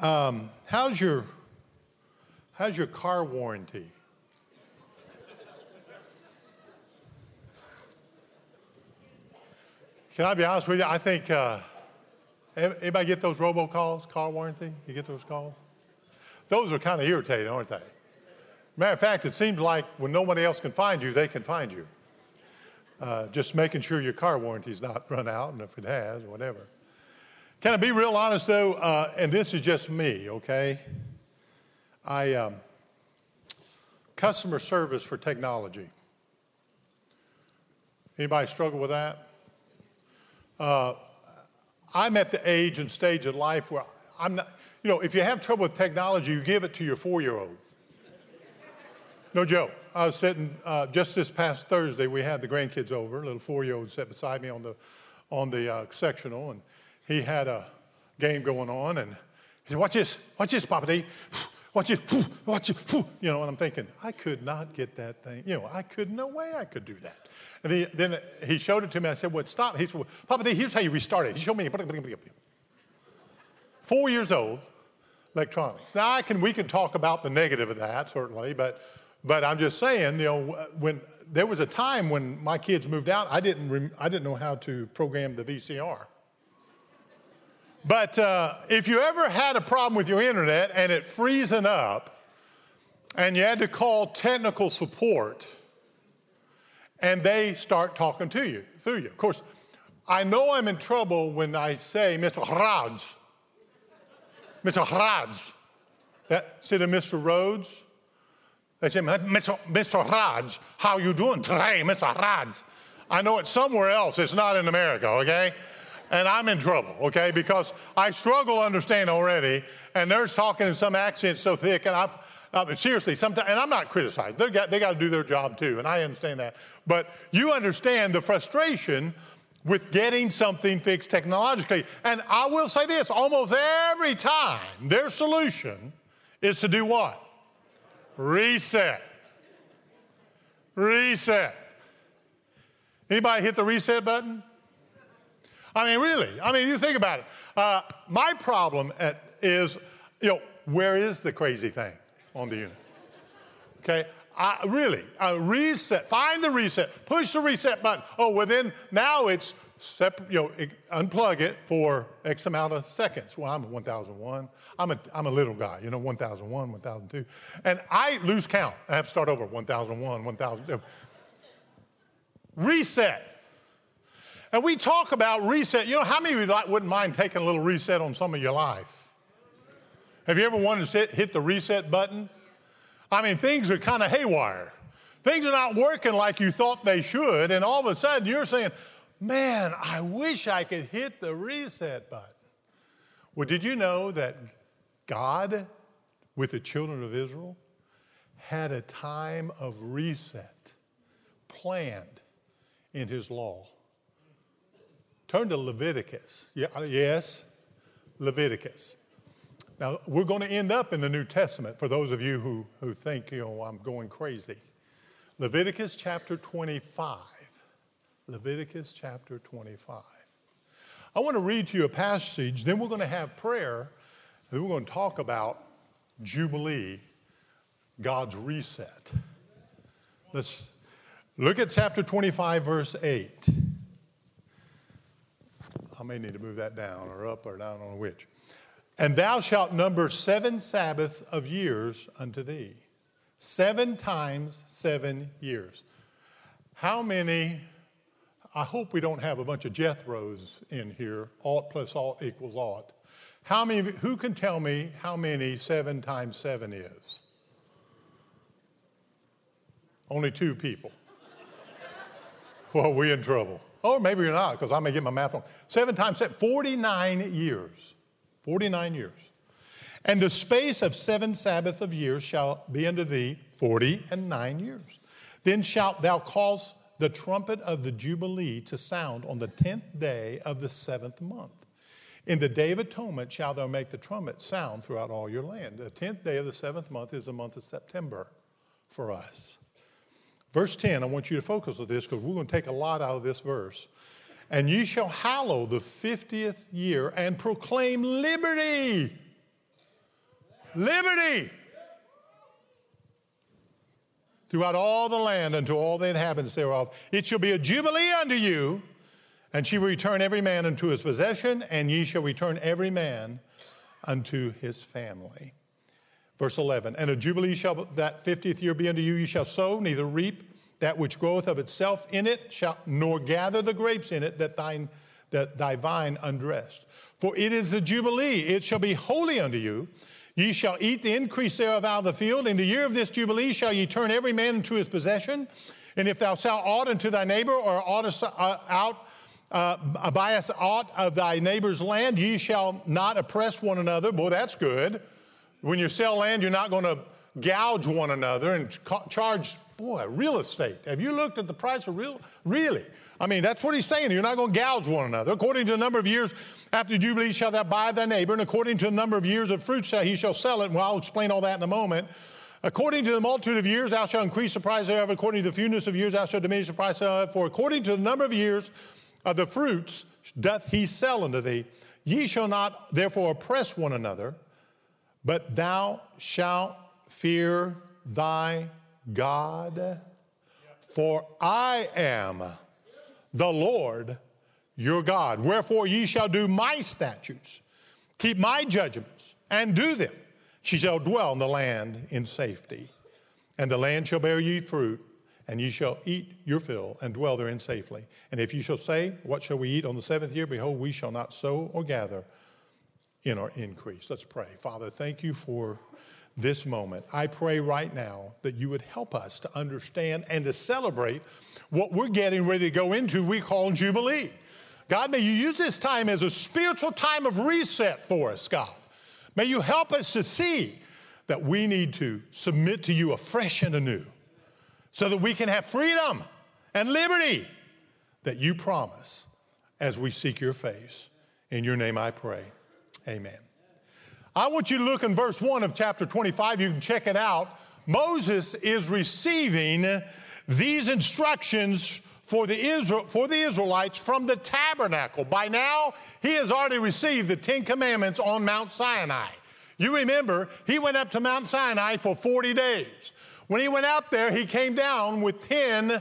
Um, how's your how's your car warranty? Can I be honest with you? I think uh, anybody get those robocalls, car warranty? You get those calls? Those are kind of irritating, aren't they? Matter of fact, it seems like when nobody else can find you, they can find you. Uh, just making sure your car warranty's not run out, and if it has, whatever. Can I be real honest though? Uh, and this is just me, okay? I um, customer service for technology. Anybody struggle with that? Uh, I'm at the age and stage of life where I'm not, you know, if you have trouble with technology, you give it to your four year old. No joke. I was sitting uh, just this past Thursday. We had the grandkids over. A little four-year-old sat beside me on the on the uh, sectional, and he had a game going on. And he said, "Watch this, watch this, Papa D. Watch this, watch it." You know, and I'm thinking, I could not get that thing. You know, I could no way I could do that. And he, then he showed it to me. I said, "What? Well, stop." He said, well, "Papa D, here's how you restart it." He showed me. Four years old, electronics. Now I can we can talk about the negative of that certainly, but but I'm just saying, you know, when there was a time when my kids moved out, I didn't, I didn't know how to program the VCR. But uh, if you ever had a problem with your internet and it freezing up, and you had to call technical support, and they start talking to you through you. Of course, I know I'm in trouble when I say Mr. Raj. Mr. Raj. That, of Mr. Rhodes, they say, Mr. Mr. How you doing today, Mr. Raj? I know it's somewhere else. It's not in America, okay? And I'm in trouble, okay? Because I struggle to understand already, and they're talking in some accent so thick, and I've, uh, seriously, sometimes, and I'm not criticizing. They got, they got to do their job too, and I understand that. But you understand the frustration with getting something fixed technologically. And I will say this almost every time, their solution is to do what? Reset. Reset. Anybody hit the reset button? I mean, really. I mean, you think about it. Uh, my problem at, is, you know, where is the crazy thing on the unit? Okay, I, really, reset. Find the reset. Push the reset button. Oh, well then now it's separate. You know, unplug it for X amount of seconds. Well, I'm a 1,001. I'm a, I'm a little guy, you know, 1001, 1002. And I lose count. I have to start over 1001, 1002. Reset. And we talk about reset. You know, how many of you wouldn't mind taking a little reset on some of your life? Have you ever wanted to hit the reset button? I mean, things are kind of haywire. Things are not working like you thought they should, and all of a sudden you're saying, Man, I wish I could hit the reset button. Well, did you know that God, with the children of Israel, had a time of reset planned in his law. Turn to Leviticus. Yeah, uh, yes, Leviticus. Now, we're going to end up in the New Testament for those of you who, who think, you know, I'm going crazy. Leviticus chapter 25. Leviticus chapter 25. I want to read to you a passage, then we're going to have prayer, and we're going to talk about Jubilee, God's reset. Let's look at chapter 25, verse 8. I may need to move that down or up or down on which. And thou shalt number seven Sabbaths of years unto thee. Seven times seven years. How many? I hope we don't have a bunch of Jethros in here. Alt plus alt equals alt. How many, who can tell me how many seven times seven is? Only two people. well, we in trouble. Or oh, maybe you're not, because I may get my math wrong. Seven times seven, 49 years. 49 years. And the space of seven Sabbath of years shall be unto thee forty and nine years. Then shalt thou cause the trumpet of the Jubilee to sound on the tenth day of the seventh month. In the day of atonement shall thou make the trumpet sound throughout all your land. The tenth day of the seventh month is the month of September for us. Verse 10, I want you to focus on this because we're going to take a lot out of this verse. And ye shall hallow the fiftieth year and proclaim liberty. liberty throughout all the land unto all the inhabitants thereof. It shall be a jubilee unto you, and she will return every man unto his possession, and ye shall return every man unto his family. Verse 11, and a jubilee shall that fiftieth year be unto you, you shall sow, neither reap that which groweth of itself in it, shall, nor gather the grapes in it, that, thine, that thy vine undressed. For it is the jubilee, it shall be holy unto you. Ye shall eat the increase thereof out of the field. In the year of this jubilee shall ye turn every man into his possession. And if thou sell aught unto thy neighbor, or aught uh, out uh, buyest aught of thy neighbor's land, ye shall not oppress one another. Boy, that's good. When you sell land, you're not going to gouge one another and charge, boy, real estate. Have you looked at the price of real? Really? I mean, that's what he's saying. You're not going to gouge one another. According to the number of years after Jubilee shall thou buy thy neighbor, and according to the number of years of fruit he shall sell it. Well, I'll explain all that in a moment. According to the multitude of years, thou shalt increase the price thereof. According to the fewness of years, thou shalt diminish the price thereof. For according to the number of years of the fruits doth he sell unto thee. Ye shall not therefore oppress one another, but thou shalt fear thy God. For I am the Lord your God. Wherefore ye shall do my statutes, keep my judgments, and do them. She shall dwell in the land in safety, and the land shall bear ye fruit, and ye shall eat your fill and dwell therein safely. And if ye shall say, What shall we eat on the seventh year? Behold, we shall not sow or gather in our increase. Let's pray. Father, thank you for this moment. I pray right now that you would help us to understand and to celebrate what we're getting ready to go into, we call Jubilee. God, may you use this time as a spiritual time of reset for us, God. May you help us to see that we need to submit to you afresh and anew so that we can have freedom and liberty that you promise as we seek your face. In your name I pray. Amen. I want you to look in verse 1 of chapter 25. You can check it out. Moses is receiving these instructions for the, Israel, for the Israelites from the tabernacle. By now, he has already received the Ten Commandments on Mount Sinai. You remember, he went up to Mount Sinai for 40 days. When he went out there, he came down with 10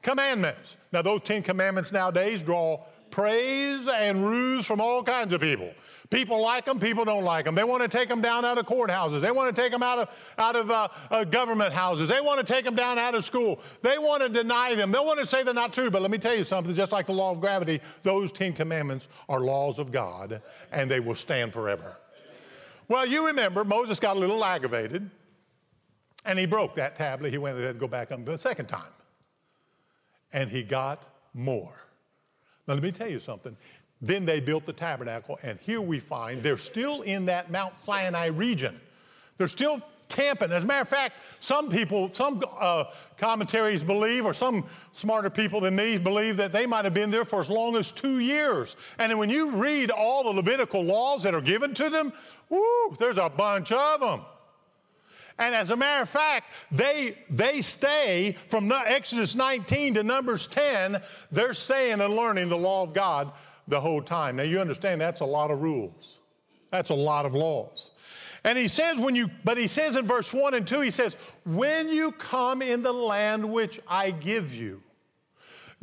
commandments. Now, those 10 commandments nowadays draw praise and ruse from all kinds of people. People like them, people don't like them. They want to take them down out of courthouses. They want to take them out of, out of uh, uh, government houses. They want to take them down out of school. They want to deny them. They want to say they're not true. But let me tell you something just like the law of gravity, those Ten Commandments are laws of God and they will stand forever. Well, you remember Moses got a little aggravated and he broke that tablet. He went and had to go back up a second time. And he got more. Now, let me tell you something. Then they built the tabernacle, and here we find they're still in that Mount Sinai region. They're still camping. As a matter of fact, some people, some uh, commentaries believe, or some smarter people than me believe, that they might have been there for as long as two years. And when you read all the Levitical laws that are given to them, there's a bunch of them. And as a matter of fact, they, they stay from Exodus 19 to Numbers 10, they're saying and learning the law of God the whole time. Now you understand that's a lot of rules. That's a lot of laws. And he says when you but he says in verse 1 and 2 he says when you come in the land which I give you.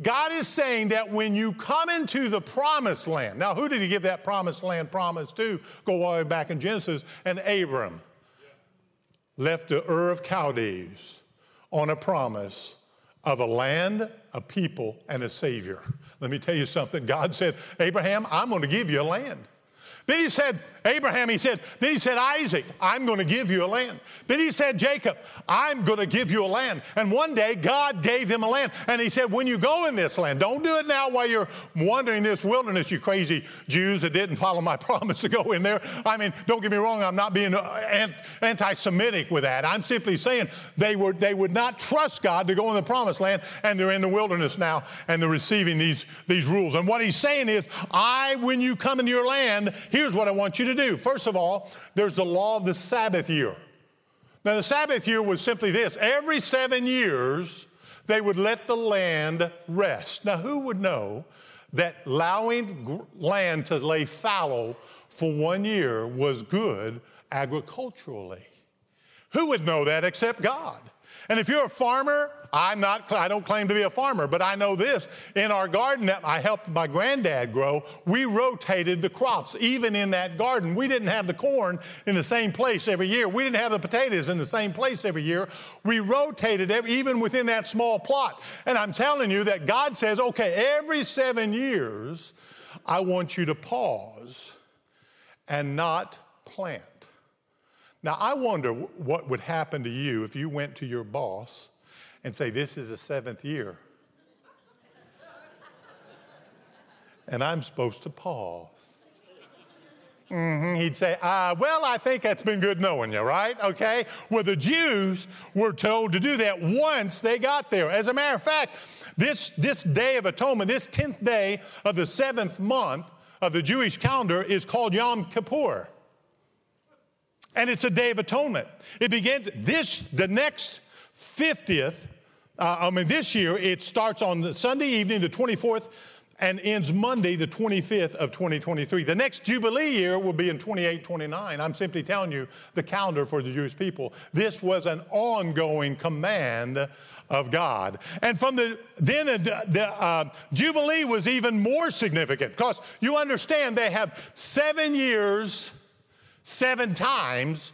God is saying that when you come into the promised land. Now who did he give that promised land promise to? Go all the way back in Genesis and Abram left the Ur of Chaldees on a promise of a land, a people, and a Savior. Let me tell you something. God said, Abraham, I'm going to give you a land. Then he said, Abraham, he said, then he said, Isaac, I'm going to give you a land. Then he said, Jacob, I'm going to give you a land. And one day God gave him a land. And he said, when you go in this land, don't do it now while you're wandering this wilderness, you crazy Jews that didn't follow my promise to go in there. I mean, don't get me wrong, I'm not being uh, anti Semitic with that. I'm simply saying they, were, they would not trust God to go in the promised land, and they're in the wilderness now, and they're receiving these, these rules. And what he's saying is, I, when you come into your land, here's what I want you to do. First of all, there's the law of the Sabbath year. Now, the Sabbath year was simply this every seven years, they would let the land rest. Now, who would know that allowing land to lay fallow for one year was good agriculturally. Who would know that except God? And if you're a farmer, I'm not, I don't claim to be a farmer, but I know this. In our garden that I helped my granddad grow, we rotated the crops. Even in that garden, we didn't have the corn in the same place every year. We didn't have the potatoes in the same place every year. We rotated every, even within that small plot. And I'm telling you that God says, okay, every seven years, I want you to pause and not plant. Now, I wonder what would happen to you if you went to your boss and say, This is the seventh year. and I'm supposed to pause. Mm-hmm. He'd say, uh, Well, I think that's been good knowing you, right? Okay? Well, the Jews were told to do that once they got there. As a matter of fact, this, this day of atonement, this 10th day of the seventh month of the Jewish calendar, is called Yom Kippur. And it's a day of atonement. It begins this, the next 50th, uh, I mean, this year, it starts on Sunday evening, the 24th, and ends Monday, the 25th of 2023. The next Jubilee year will be in 28, 29. I'm simply telling you the calendar for the Jewish people. This was an ongoing command of God. And from the then the, the uh, Jubilee was even more significant because you understand they have seven years seven times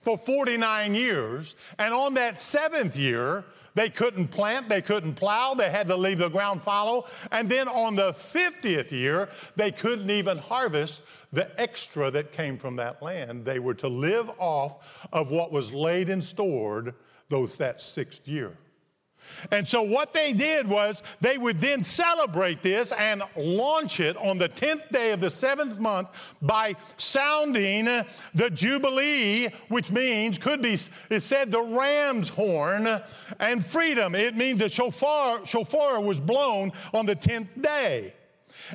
for 49 years. And on that seventh year, they couldn't plant, they couldn't plow, they had to leave the ground fallow. And then on the 50th year, they couldn't even harvest the extra that came from that land. They were to live off of what was laid and stored those that sixth year. And so what they did was they would then celebrate this and launch it on the 10th day of the seventh month by sounding the Jubilee, which means, could be, it said the ram's horn and freedom. It means the shofar, shofar was blown on the 10th day.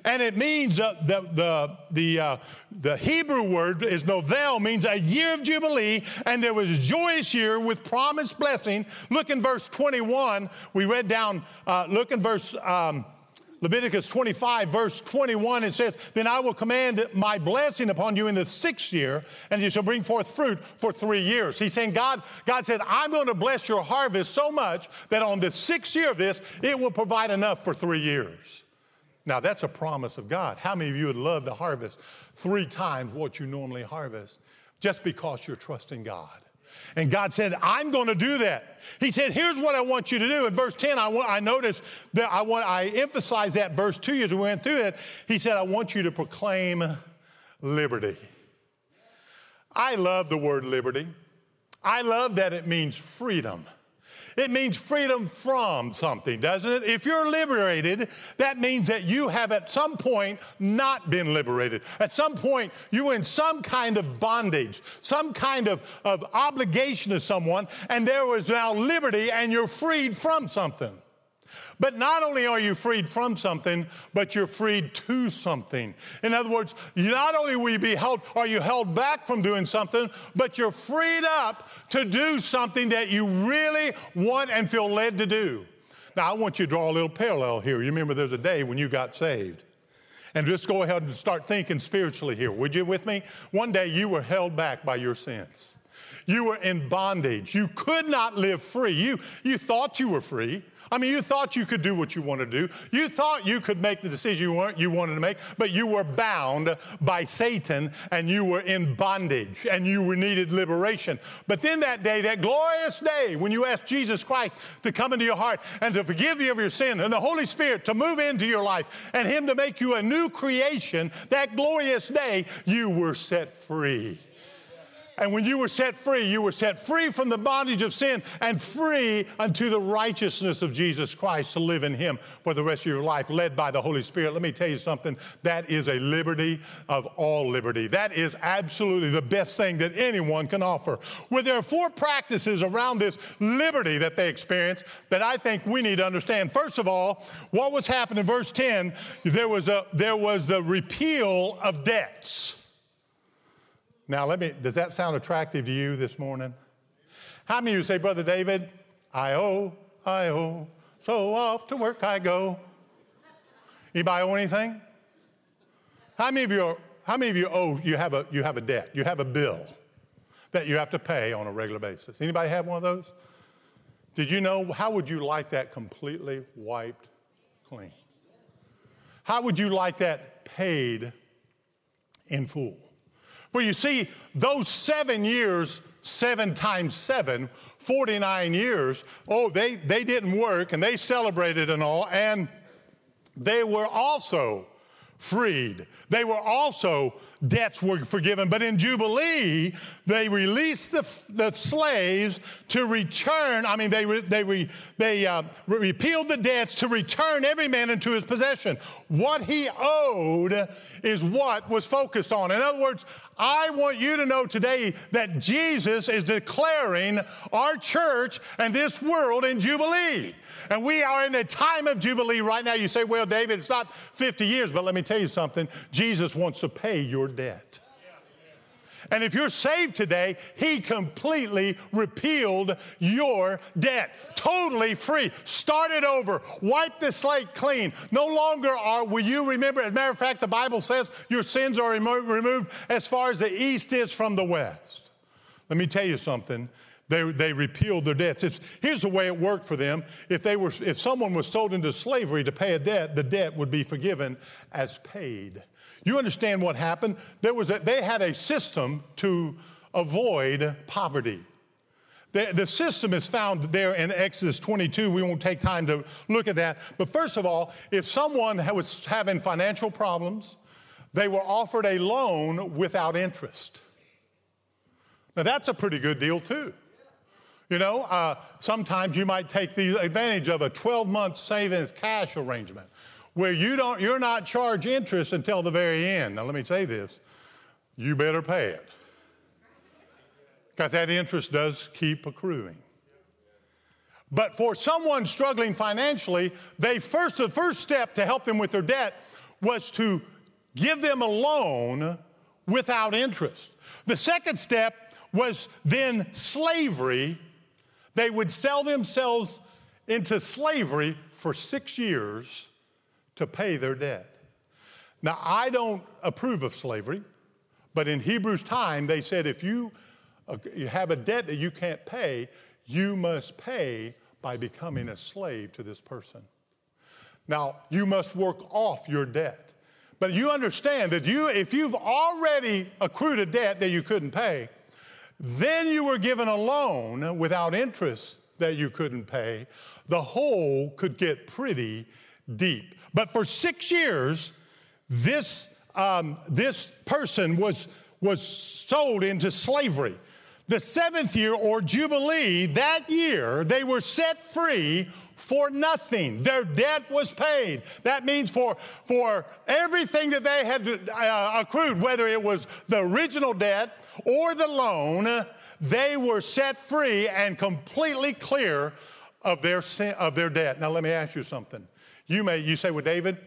And it means uh, the, the, the, uh, the Hebrew word is yovel, means a year of Jubilee, and there was a joyous year with promised blessing. Look in verse 21. We read down, uh, look in verse. Um, Leviticus 25, verse 21, it says, Then I will command my blessing upon you in the sixth year, and you shall bring forth fruit for three years. He's saying, God, God said, I'm going to bless your harvest so much that on the sixth year of this, it will provide enough for three years. Now, that's a promise of God. How many of you would love to harvest three times what you normally harvest just because you're trusting God? And God said, I'm going to do that. He said, Here's what I want you to do. In verse 10, I, want, I noticed that I, want, I emphasized that verse 2 as we went through it. He said, I want you to proclaim liberty. I love the word liberty. I love that it means freedom. It means freedom from something, doesn't it? If you're liberated, that means that you have at some point not been liberated. At some point, you were in some kind of bondage, some kind of, of obligation to someone, and there was now liberty, and you're freed from something. But not only are you freed from something, but you're freed to something. In other words, not only will you be held, are you held back from doing something, but you're freed up to do something that you really want and feel led to do. Now, I want you to draw a little parallel here. You remember there's a day when you got saved. And just go ahead and start thinking spiritually here. Would you with me? One day you were held back by your sins. You were in bondage. You could not live free. You, you thought you were free. I mean, you thought you could do what you want to do. You thought you could make the decision you, you wanted to make, but you were bound by Satan and you were in bondage and you needed liberation. But then that day, that glorious day, when you asked Jesus Christ to come into your heart and to forgive you of your sin and the Holy Spirit to move into your life and Him to make you a new creation, that glorious day, you were set free. And when you were set free, you were set free from the bondage of sin and free unto the righteousness of Jesus Christ to live in Him for the rest of your life, led by the Holy Spirit. Let me tell you something that is a liberty of all liberty. That is absolutely the best thing that anyone can offer. Well, there are four practices around this liberty that they experience that I think we need to understand. First of all, what was happening in verse 10, there was, a, there was the repeal of debts. Now, let me, does that sound attractive to you this morning? How many of you say, Brother David, I owe, I owe, so off to work I go? Anybody owe anything? How many of you, are, how many of you owe, you have, a, you have a debt, you have a bill? that you have to pay on a regular basis. Anybody have one of those? Did you know how would you like that completely wiped clean? How would you like that paid in full? Well, you see, those seven years, seven times seven, 49 years, oh, they, they didn't work and they celebrated and all, and they were also freed. They were also, debts were forgiven. But in Jubilee, they released the, the slaves to return. I mean, they, they, they uh, repealed the debts to return every man into his possession. What he owed is what was focused on. In other words, I want you to know today that Jesus is declaring our church and this world in Jubilee. And we are in a time of Jubilee right now. You say, well, David, it's not 50 years, but let me tell you something. Jesus wants to pay your debt. And if you're saved today, He completely repealed your debt. Totally free. Start it over. Wipe the slate clean. No longer are, will you remember? As a matter of fact, the Bible says your sins are removed as far as the east is from the west. Let me tell you something. They, they repealed their debts. It's, here's the way it worked for them. If, they were, if someone was sold into slavery to pay a debt, the debt would be forgiven as paid. You understand what happened? There was a, they had a system to avoid poverty. The, the system is found there in Exodus 22. We won't take time to look at that. But first of all, if someone was having financial problems, they were offered a loan without interest. Now, that's a pretty good deal, too. You know, uh, sometimes you might take the advantage of a 12 month savings cash arrangement where you don't, you're not charged interest until the very end. Now, let me say this you better pay it because that interest does keep accruing. But for someone struggling financially, they first, the first step to help them with their debt was to give them a loan without interest. The second step was then slavery they would sell themselves into slavery for six years to pay their debt. Now, I don't approve of slavery, but in Hebrews' time, they said if you, uh, you have a debt that you can't pay, you must pay by becoming a slave to this person. Now, you must work off your debt. But you understand that you, if you've already accrued a debt that you couldn't pay, then you were given a loan without interest that you couldn't pay. The hole could get pretty deep. But for six years, this, um, this person was, was sold into slavery. The seventh year or Jubilee, that year, they were set free for nothing. Their debt was paid. That means for, for everything that they had uh, accrued, whether it was the original debt or the loan, they were set free and completely clear of their, sin, of their debt. Now, let me ask you something. You may, you say, well, David,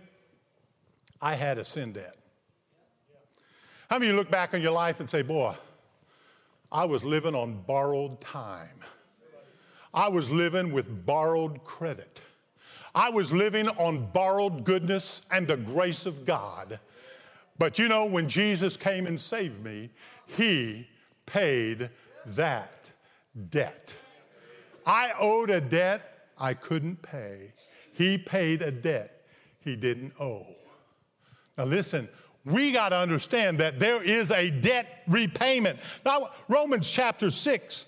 I had a sin debt. How many of you look back on your life and say, boy, I was living on borrowed time. I was living with borrowed credit. I was living on borrowed goodness and the grace of God. But you know, when Jesus came and saved me, He paid that debt. I owed a debt I couldn't pay. He paid a debt he didn't owe. Now, listen, we got to understand that there is a debt repayment. Now, Romans chapter 6,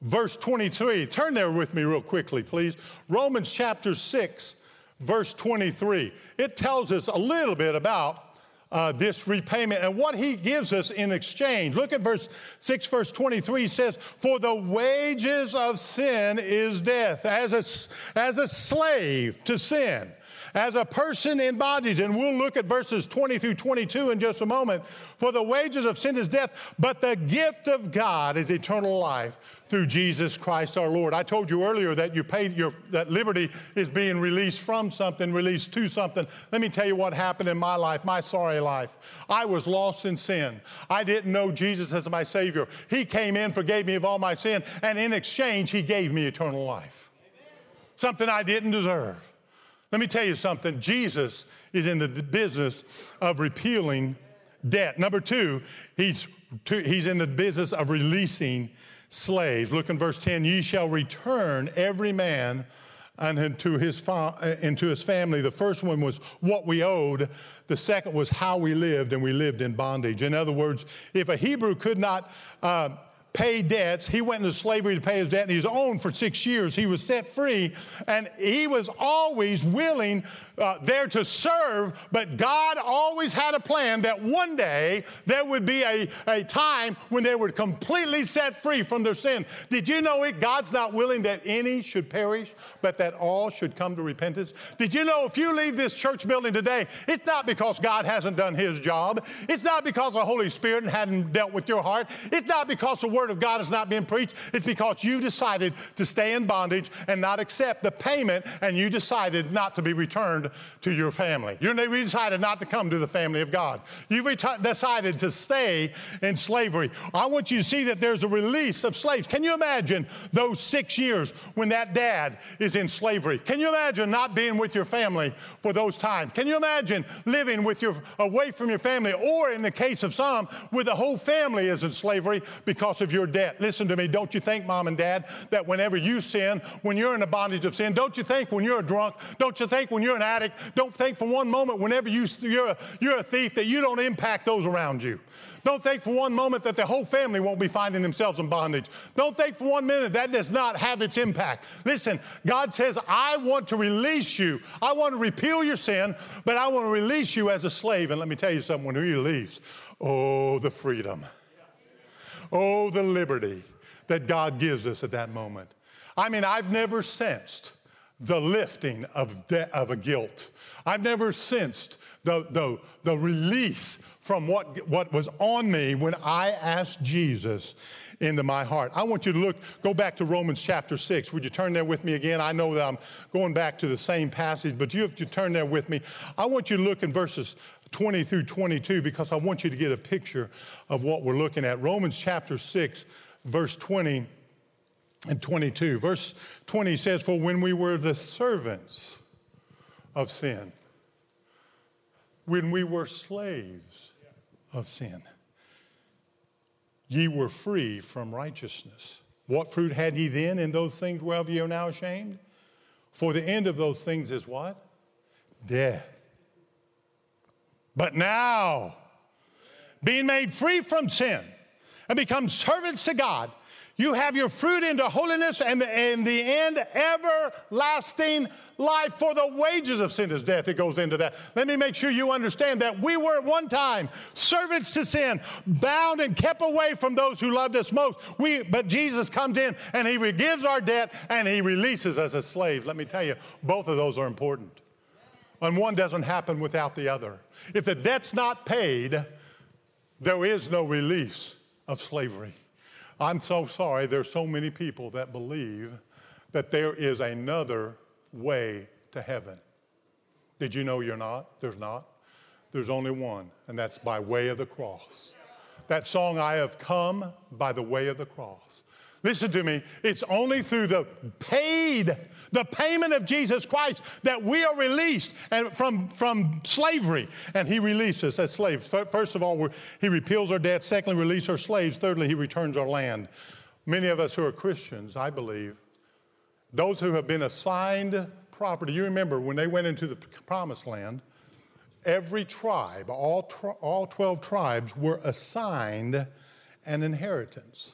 verse 23. Turn there with me, real quickly, please. Romans chapter 6, verse 23. It tells us a little bit about uh, this repayment and what he gives us in exchange. Look at verse 6, verse 23 says, For the wages of sin is death. As a, as a slave to sin, as a person bondage. And we'll look at verses 20 through 22 in just a moment. For the wages of sin is death, but the gift of God is eternal life through Jesus Christ our Lord. I told you earlier that you paid your that liberty is being released from something, released to something. Let me tell you what happened in my life, my sorry life. I was lost in sin. I didn't know Jesus as my Savior. He came in, forgave me of all my sin, and in exchange, He gave me eternal life. Something I didn't deserve. Let me tell you something Jesus is in the business of repealing debt. Number two, he's he's in the business of releasing slaves. Look in verse 10 Ye shall return every man into his, fa- into his family. The first one was what we owed, the second was how we lived, and we lived in bondage. In other words, if a Hebrew could not uh, pay debts. He went into slavery to pay his debt, and he was owned for six years. He was set free, and he was always willing uh, there to serve, but God always had a plan that one day there would be a, a time when they were completely set free from their sin. Did you know it? God's not willing that any should perish, but that all should come to repentance. Did you know if you leave this church building today, it's not because God hasn't done his job, it's not because the Holy Spirit hadn't dealt with your heart, it's not because the Word of God is not being preached, it's because you decided to stay in bondage and not accept the payment, and you decided not to be returned to your family. You decided not to come to the family of God. You reti- decided to stay in slavery. I want you to see that there's a release of slaves. Can you imagine those six years when that dad is in slavery? Can you imagine not being with your family for those times? Can you imagine living with your away from your family, or in the case of some, where the whole family is in slavery because of your debt? Listen to me. Don't you think, mom and dad, that whenever you sin, when you're in the bondage of sin, don't you think when you're a drunk, don't you think when you're an addict, don't think for one moment whenever you, you're, a, you're a thief that you don't impact those around you. Don't think for one moment that the whole family won't be finding themselves in bondage. Don't think for one minute that does not have its impact. Listen, God says, I want to release you. I want to repeal your sin, but I want to release you as a slave. And let me tell you something when he releases, oh, the freedom. Oh, the liberty that God gives us at that moment. I mean, I've never sensed the lifting of, de- of a guilt. I've never sensed the, the, the release from what, what was on me when I asked Jesus into my heart. I want you to look, go back to Romans chapter 6. Would you turn there with me again? I know that I'm going back to the same passage, but you have to turn there with me. I want you to look in verses 20 through 22 because I want you to get a picture of what we're looking at. Romans chapter 6, verse 20 and 22. Verse 20 says, For when we were the servants of sin, when we were slaves of sin, ye were free from righteousness. What fruit had ye then in those things whereof ye are now ashamed? For the end of those things is what? Death. But now, being made free from sin and become servants to God, you have your fruit into holiness and the, in the end, everlasting life. For the wages of sin is death. It goes into that. Let me make sure you understand that we were at one time servants to sin, bound and kept away from those who loved us most. We, but Jesus comes in and he forgives our debt and he releases us as slaves. Let me tell you, both of those are important. And one doesn't happen without the other. If the debt's not paid, there is no release of slavery. I'm so sorry there's so many people that believe that there is another way to heaven. Did you know you're not? There's not. There's only one, and that's by way of the cross. That song, I have come by the way of the cross. Listen to me. It's only through the paid, the payment of Jesus Christ that we are released and from, from slavery. And he releases us as slaves. First of all, he repeals our debt. Secondly, release our slaves. Thirdly, he returns our land. Many of us who are Christians, I believe, those who have been assigned property, you remember when they went into the promised land, every tribe, all, all 12 tribes, were assigned an inheritance.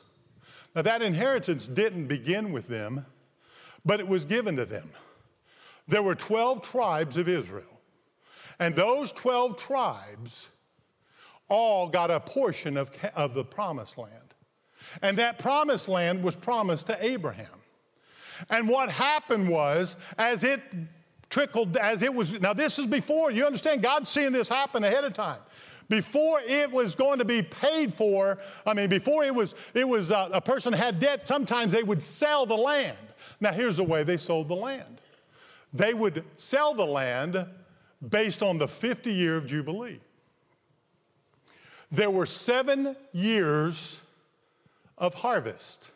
Now, that inheritance didn't begin with them, but it was given to them. There were 12 tribes of Israel, and those 12 tribes all got a portion of, of the promised land. And that promised land was promised to Abraham. And what happened was, as it trickled, as it was, now this is before, you understand, God's seeing this happen ahead of time before it was going to be paid for, I mean, before it was, it was uh, a person had debt, sometimes they would sell the land. Now, here's the way they sold the land they would sell the land based on the 50 year of Jubilee. There were seven years of harvest.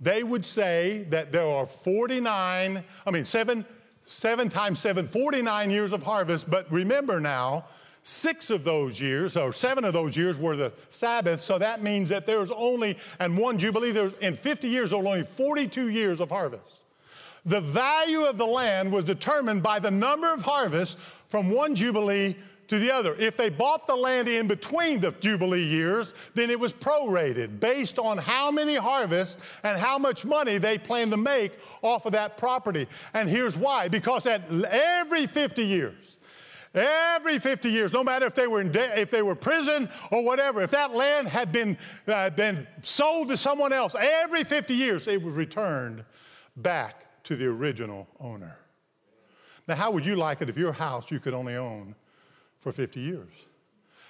They would say that there are 49, I mean, seven, seven times seven, 49 years of harvest, but remember now, Six of those years, or seven of those years, were the Sabbath. So that means that there was only, and one Jubilee, there was, in 50 years, there were only 42 years of harvest. The value of the land was determined by the number of harvests from one Jubilee to the other. If they bought the land in between the Jubilee years, then it was prorated based on how many harvests and how much money they planned to make off of that property. And here's why because at every 50 years, Every 50 years, no matter if they were in de- if they were prison or whatever, if that land had been, uh, been sold to someone else, every 50 years it was returned back to the original owner. Now, how would you like it if your house you could only own for 50 years?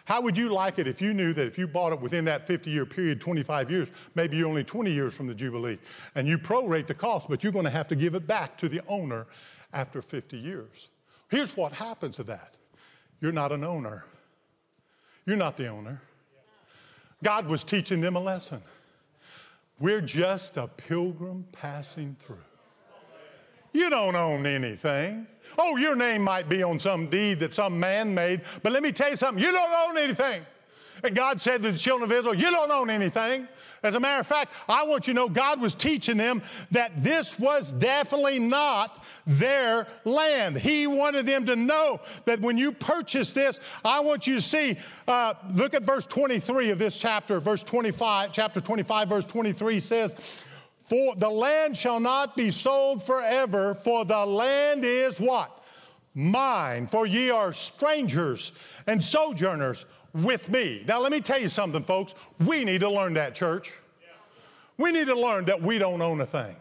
How would you like it if you knew that if you bought it within that 50 year period, 25 years, maybe you're only 20 years from the Jubilee, and you prorate the cost, but you're going to have to give it back to the owner after 50 years? Here's what happens to that you're not an owner, you're not the owner. God was teaching them a lesson. We're just a pilgrim passing through. You don't own anything. Oh, your name might be on some deed that some man made, but let me tell you something you don't own anything. And God said to the children of Israel, You don't own anything. As a matter of fact, I want you to know God was teaching them that this was definitely not their land. He wanted them to know that when you purchase this, I want you to see, uh, look at verse 23 of this chapter, verse 25, chapter 25, verse 23 says, For the land shall not be sold forever, for the land is what? Mine, for ye are strangers and sojourners with me. Now, let me tell you something, folks. We need to learn that, church. We need to learn that we don't own a thing.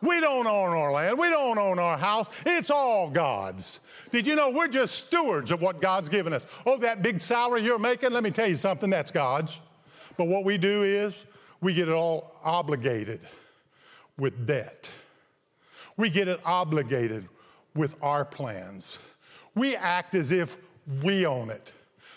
We don't own our land. We don't own our house. It's all God's. Did you know we're just stewards of what God's given us? Oh, that big salary you're making, let me tell you something, that's God's. But what we do is we get it all obligated with debt. We get it obligated with our plans. We act as if we own it.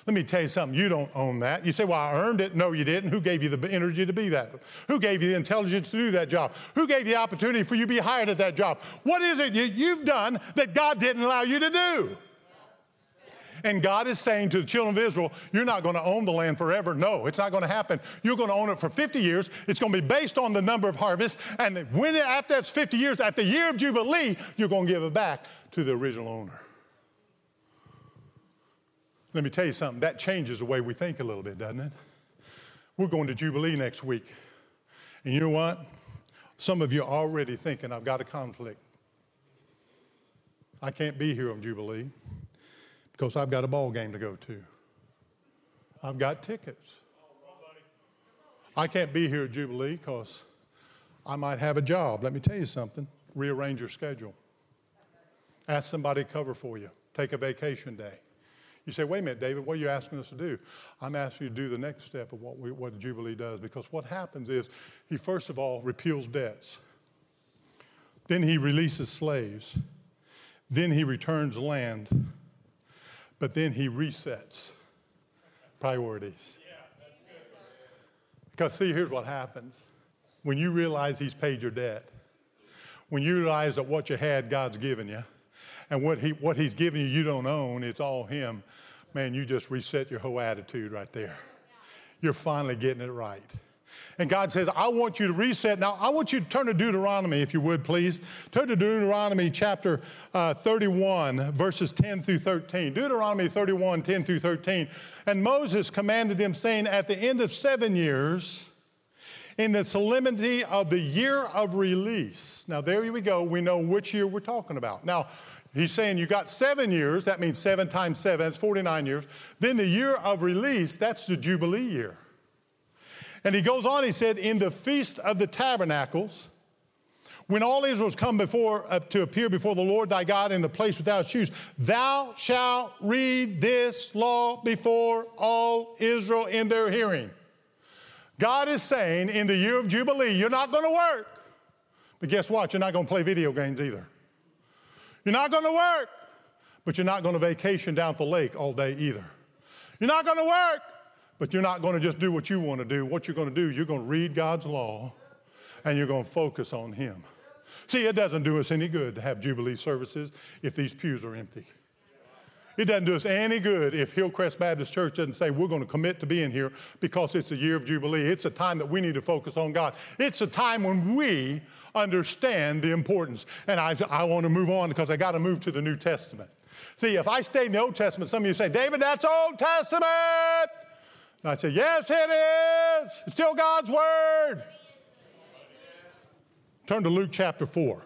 Let me tell you something, you don't own that. You say, Well, I earned it. No, you didn't. Who gave you the energy to be that? Who gave you the intelligence to do that job? Who gave you the opportunity for you to be hired at that job? What is it you've done that God didn't allow you to do? And God is saying to the children of Israel, You're not going to own the land forever. No, it's not going to happen. You're going to own it for 50 years. It's going to be based on the number of harvests. And when after that's 50 years, at the year of Jubilee, you're going to give it back to the original owner. Let me tell you something, that changes the way we think a little bit, doesn't it? We're going to Jubilee next week. And you know what? Some of you are already thinking, I've got a conflict. I can't be here on Jubilee because I've got a ball game to go to. I've got tickets. I can't be here at Jubilee because I might have a job. Let me tell you something rearrange your schedule. Ask somebody to cover for you. Take a vacation day. You say, wait a minute, David, what are you asking us to do? I'm asking you to do the next step of what, we, what Jubilee does because what happens is he, first of all, repeals debts. Then he releases slaves. Then he returns land. But then he resets priorities. Because, see, here's what happens when you realize he's paid your debt, when you realize that what you had, God's given you and what, he, what he's giving you, you don't own, it's all him, man, you just reset your whole attitude right there. You're finally getting it right. And God says, I want you to reset. Now, I want you to turn to Deuteronomy, if you would, please. Turn to Deuteronomy chapter uh, 31, verses 10 through 13. Deuteronomy 31, 10 through 13. And Moses commanded them, saying, At the end of seven years, in the solemnity of the year of release. Now, there we go. We know which year we're talking about. Now, He's saying you got seven years, that means seven times seven, that's 49 years. Then the year of release, that's the Jubilee year. And he goes on, he said, In the feast of the tabernacles, when all Israel's come before uh, to appear before the Lord thy God in the place without shoes, thou shalt read this law before all Israel in their hearing. God is saying in the year of Jubilee, you're not going to work. But guess what? You're not going to play video games either. You're not going to work, but you're not going to vacation down at the lake all day either. You're not going to work, but you're not going to just do what you want to do. What you're going to do, you're going to read God's law and you're going to focus on Him. See, it doesn't do us any good to have Jubilee services if these pews are empty. It doesn't do us any good if Hillcrest Baptist Church doesn't say we're going to commit to being here because it's a year of Jubilee. It's a time that we need to focus on God. It's a time when we understand the importance. And I, I want to move on because I got to move to the New Testament. See, if I stay in the Old Testament, some of you say, David, that's Old Testament. And I say, yes, it is. It's still God's Word. Turn to Luke chapter 4.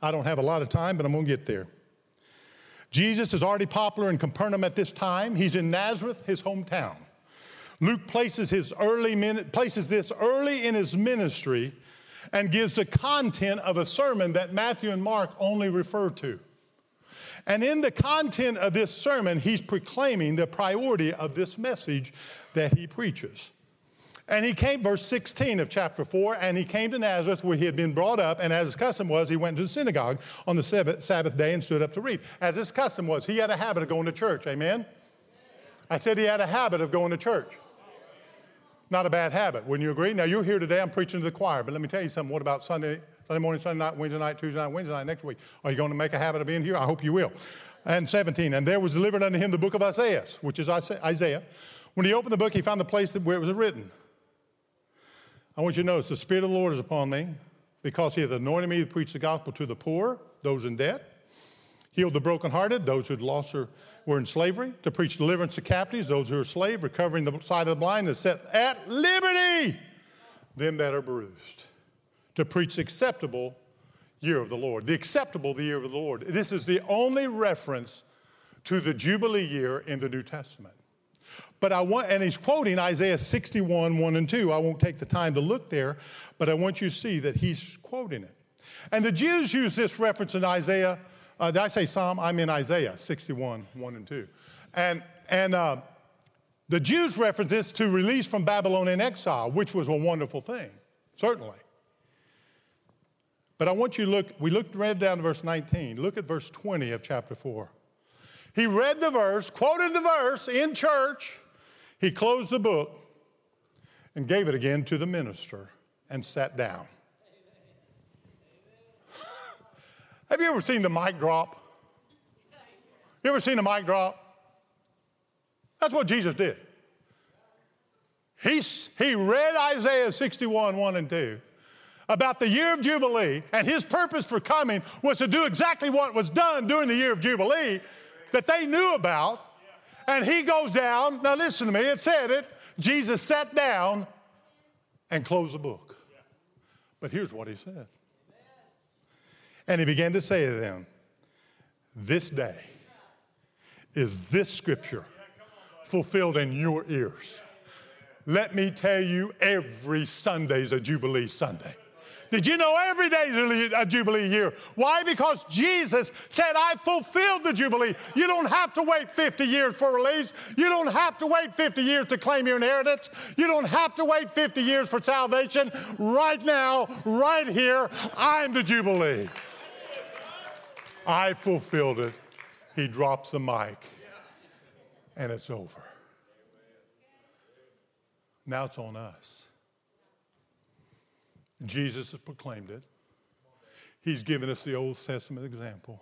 I don't have a lot of time, but I'm going to get there. Jesus is already popular in Capernaum at this time. He's in Nazareth, his hometown. Luke places, his early places this early in his ministry and gives the content of a sermon that Matthew and Mark only refer to. And in the content of this sermon, he's proclaiming the priority of this message that he preaches. And he came, verse 16 of chapter 4, and he came to Nazareth where he had been brought up, and as his custom was, he went to the synagogue on the Sabbath day and stood up to read. As his custom was, he had a habit of going to church, amen? I said he had a habit of going to church. Not a bad habit, wouldn't you agree? Now, you're here today, I'm preaching to the choir, but let me tell you something. What about Sunday, Sunday morning, Sunday night, Wednesday night, Tuesday night, Wednesday night, next week? Are you going to make a habit of being here? I hope you will. And 17, and there was delivered unto him the book of Esaias, which is Isaiah. When he opened the book, he found the place where it was written. I want you to notice the Spirit of the Lord is upon me because He hath anointed me to preach the gospel to the poor, those in debt, heal the brokenhearted, those who had lost or were in slavery, to preach deliverance to captives, those who are slave, recovering the sight of the blind, to set at liberty them that are bruised, to preach acceptable year of the Lord. The acceptable, the year of the Lord. This is the only reference to the Jubilee year in the New Testament. But I want, and he's quoting Isaiah 61, 1 and 2. I won't take the time to look there, but I want you to see that he's quoting it. And the Jews use this reference in Isaiah. Uh, did I say Psalm? I'm in Isaiah 61, 1 and 2. And, and uh, the Jews reference this to release from Babylon in exile, which was a wonderful thing, certainly. But I want you to look, we looked read down to verse 19. Look at verse 20 of chapter 4. He read the verse, quoted the verse in church, he closed the book and gave it again to the minister and sat down. Have you ever seen the mic drop? You ever seen a mic drop? That's what Jesus did. He, he read Isaiah 61, 1 and 2 about the year of Jubilee, and his purpose for coming was to do exactly what was done during the year of Jubilee that they knew about and he goes down. Now, listen to me, it said it. Jesus sat down and closed the book. But here's what he said. And he began to say to them, This day is this scripture fulfilled in your ears. Let me tell you, every Sunday is a Jubilee Sunday. Did you know every day is a Jubilee year? Why? Because Jesus said, I fulfilled the Jubilee. You don't have to wait 50 years for release. You don't have to wait 50 years to claim your inheritance. You don't have to wait 50 years for salvation. Right now, right here, I'm the Jubilee. I fulfilled it. He drops the mic, and it's over. Now it's on us. Jesus has proclaimed it. He's given us the Old Testament example.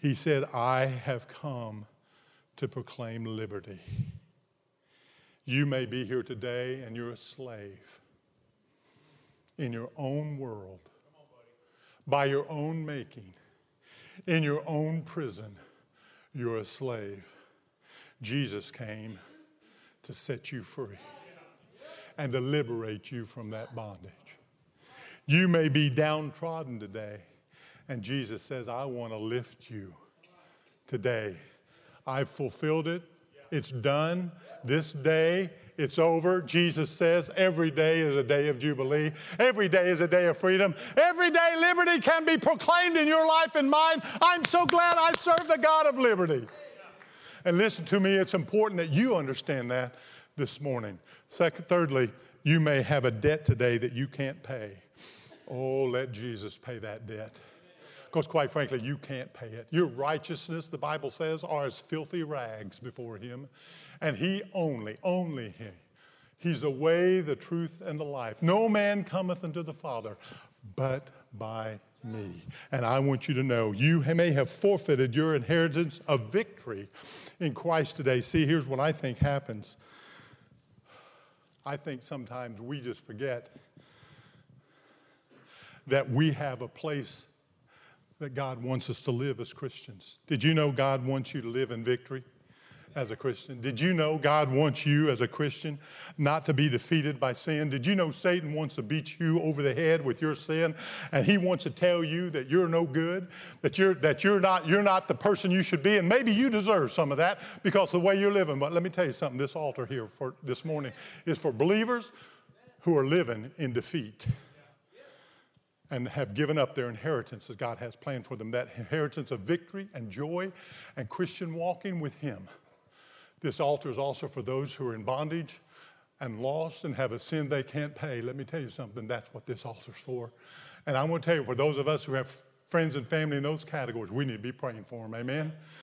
He said, I have come to proclaim liberty. You may be here today and you're a slave in your own world, by your own making, in your own prison. You're a slave. Jesus came to set you free and to liberate you from that bondage. You may be downtrodden today, and Jesus says, I want to lift you today. I've fulfilled it. It's done. This day, it's over. Jesus says every day is a day of Jubilee. Every day is a day of freedom. Every day, liberty can be proclaimed in your life and mine. I'm so glad I serve the God of liberty. And listen to me, it's important that you understand that this morning. Second, thirdly, you may have a debt today that you can't pay. Oh, let Jesus pay that debt. Because, quite frankly, you can't pay it. Your righteousness, the Bible says, are as filthy rags before Him. And He only, only He. He's the way, the truth, and the life. No man cometh unto the Father but by me. And I want you to know you may have forfeited your inheritance of victory in Christ today. See, here's what I think happens. I think sometimes we just forget that we have a place that God wants us to live as Christians. Did you know God wants you to live in victory? as a Christian? Did you know God wants you as a Christian not to be defeated by sin? Did you know Satan wants to beat you over the head with your sin and he wants to tell you that you're no good, that you're that you're not you're not the person you should be and maybe you deserve some of that because the way you're living. But let me tell you something, this altar here for this morning is for believers who are living in defeat and have given up their inheritance that God has planned for them that inheritance of victory and joy and Christian walking with Him. This altar is also for those who are in bondage and lost and have a sin they can't pay. Let me tell you something, that's what this altar's for. And I want to tell you, for those of us who have friends and family in those categories, we need to be praying for them. Amen?